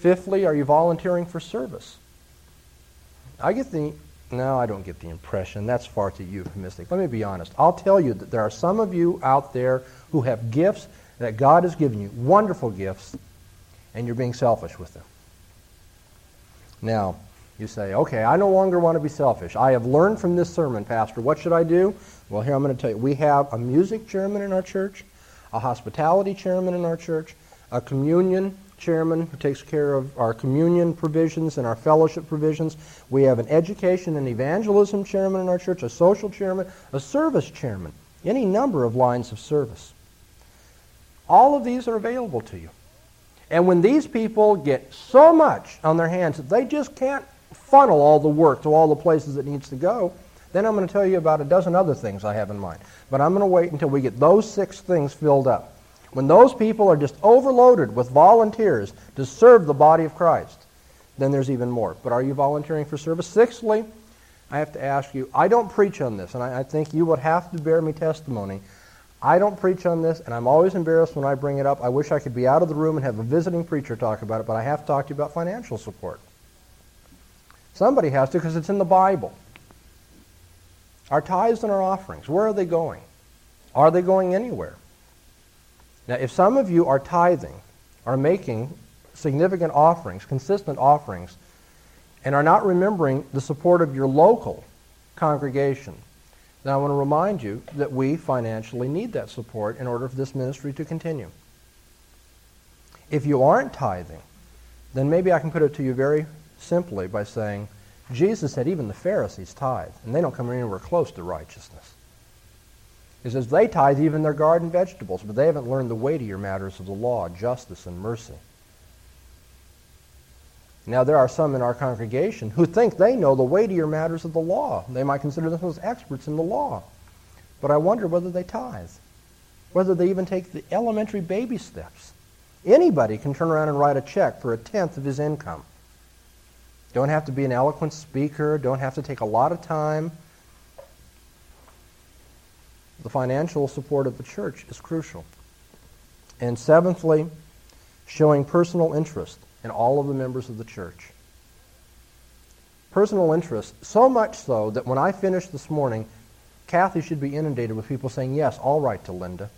Fifthly, are you volunteering for service? I get the, no, I don't get the impression. That's far too euphemistic. Let me be honest. I'll tell you that there are some of you out there who have gifts that God has given you, wonderful gifts, and you're being selfish with them. Now, you say, okay, I no longer want to be selfish. I have learned from this sermon, Pastor. What should I do? Well, here I'm going to tell you. We have a music chairman in our church, a hospitality chairman in our church, a communion chairman who takes care of our communion provisions and our fellowship provisions. We have an education and evangelism chairman in our church, a social chairman, a service chairman, any number of lines of service. All of these are available to you. And when these people get so much on their hands that they just can't funnel all the work to all the places it needs to go, then I'm going to tell you about a dozen other things I have in mind. But I'm going to wait until we get those six things filled up. When those people are just overloaded with volunteers to serve the body of Christ, then there's even more. But are you volunteering for service? Sixthly, I have to ask you, I don't preach on this, and I, I think you would have to bear me testimony. I don't preach on this, and I'm always embarrassed when I bring it up. I wish I could be out of the room and have a visiting preacher talk about it, but I have to talk to you about financial support. Somebody has to because it's in the Bible. Our tithes and our offerings, where are they going? Are they going anywhere? Now, if some of you are tithing, are making significant offerings, consistent offerings, and are not remembering the support of your local congregation, then I want to remind you that we financially need that support in order for this ministry to continue. If you aren't tithing, then maybe I can put it to you very simply by saying, Jesus said even the Pharisees tithe, and they don't come anywhere close to righteousness. He says they tithe even their garden vegetables, but they haven't learned the weightier matters of the law, justice and mercy. Now, there are some in our congregation who think they know the weightier matters of the law. They might consider themselves experts in the law. But I wonder whether they tithe, whether they even take the elementary baby steps. Anybody can turn around and write a check for a tenth of his income. Don't have to be an eloquent speaker, don't have to take a lot of time. The financial support of the church is crucial. And seventhly, showing personal interest in all of the members of the church. Personal interest, so much so that when I finish this morning, Kathy should be inundated with people saying, Yes, I'll write to Linda.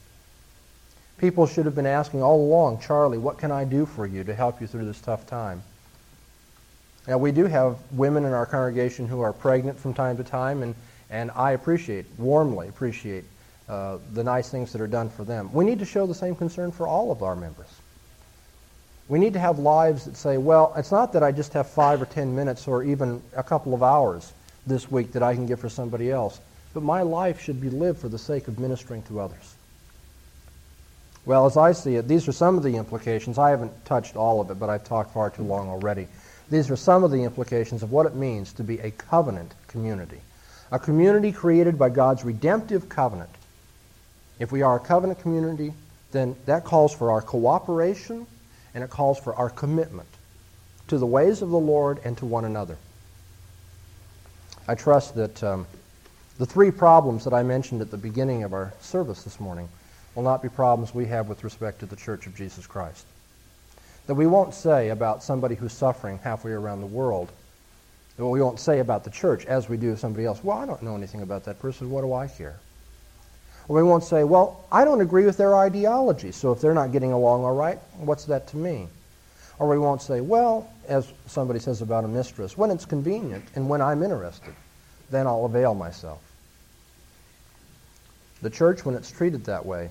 People should have been asking all along, Charlie, what can I do for you to help you through this tough time? Now, we do have women in our congregation who are pregnant from time to time, and, and I appreciate, warmly appreciate, uh, the nice things that are done for them. We need to show the same concern for all of our members. We need to have lives that say, well, it's not that I just have five or ten minutes or even a couple of hours this week that I can give for somebody else, but my life should be lived for the sake of ministering to others. Well, as I see it, these are some of the implications. I haven't touched all of it, but I've talked far too long already. These are some of the implications of what it means to be a covenant community. A community created by God's redemptive covenant. If we are a covenant community, then that calls for our cooperation and it calls for our commitment to the ways of the Lord and to one another. I trust that um, the three problems that I mentioned at the beginning of our service this morning will not be problems we have with respect to the Church of Jesus Christ. That we won't say about somebody who's suffering halfway around the world, that we won't say about the church as we do somebody else. Well, I don't know anything about that person. What do I care? Or we won't say, well, I don't agree with their ideology, so if they're not getting along all right, what's that to me? Or we won't say, well, as somebody says about a mistress, when it's convenient and when I'm interested, then I'll avail myself. The church, when it's treated that way,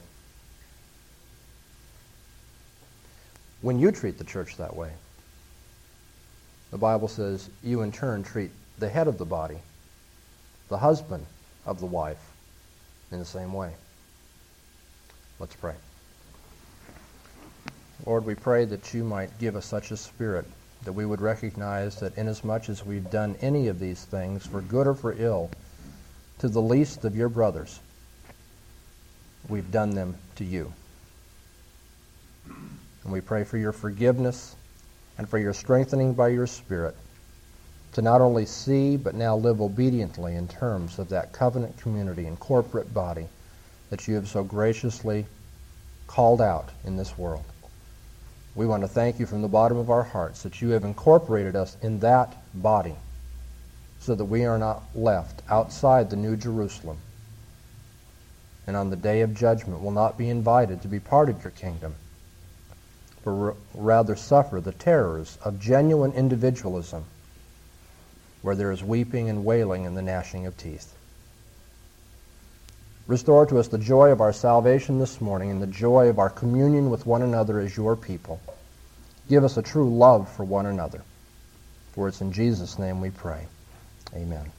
when you treat the church that way, the Bible says you in turn treat the head of the body, the husband of the wife, in the same way. Let's pray. Lord, we pray that you might give us such a spirit that we would recognize that inasmuch as we've done any of these things, for good or for ill, to the least of your brothers, we've done them to you. And we pray for your forgiveness and for your strengthening by your Spirit to not only see but now live obediently in terms of that covenant community and corporate body that you have so graciously called out in this world. We want to thank you from the bottom of our hearts that you have incorporated us in that body so that we are not left outside the New Jerusalem and on the day of judgment will not be invited to be part of your kingdom, but rather suffer the terrors of genuine individualism where there is weeping and wailing and the gnashing of teeth. Restore to us the joy of our salvation this morning and the joy of our communion with one another as your people. Give us a true love for one another. For it's in Jesus' name we pray. Amen.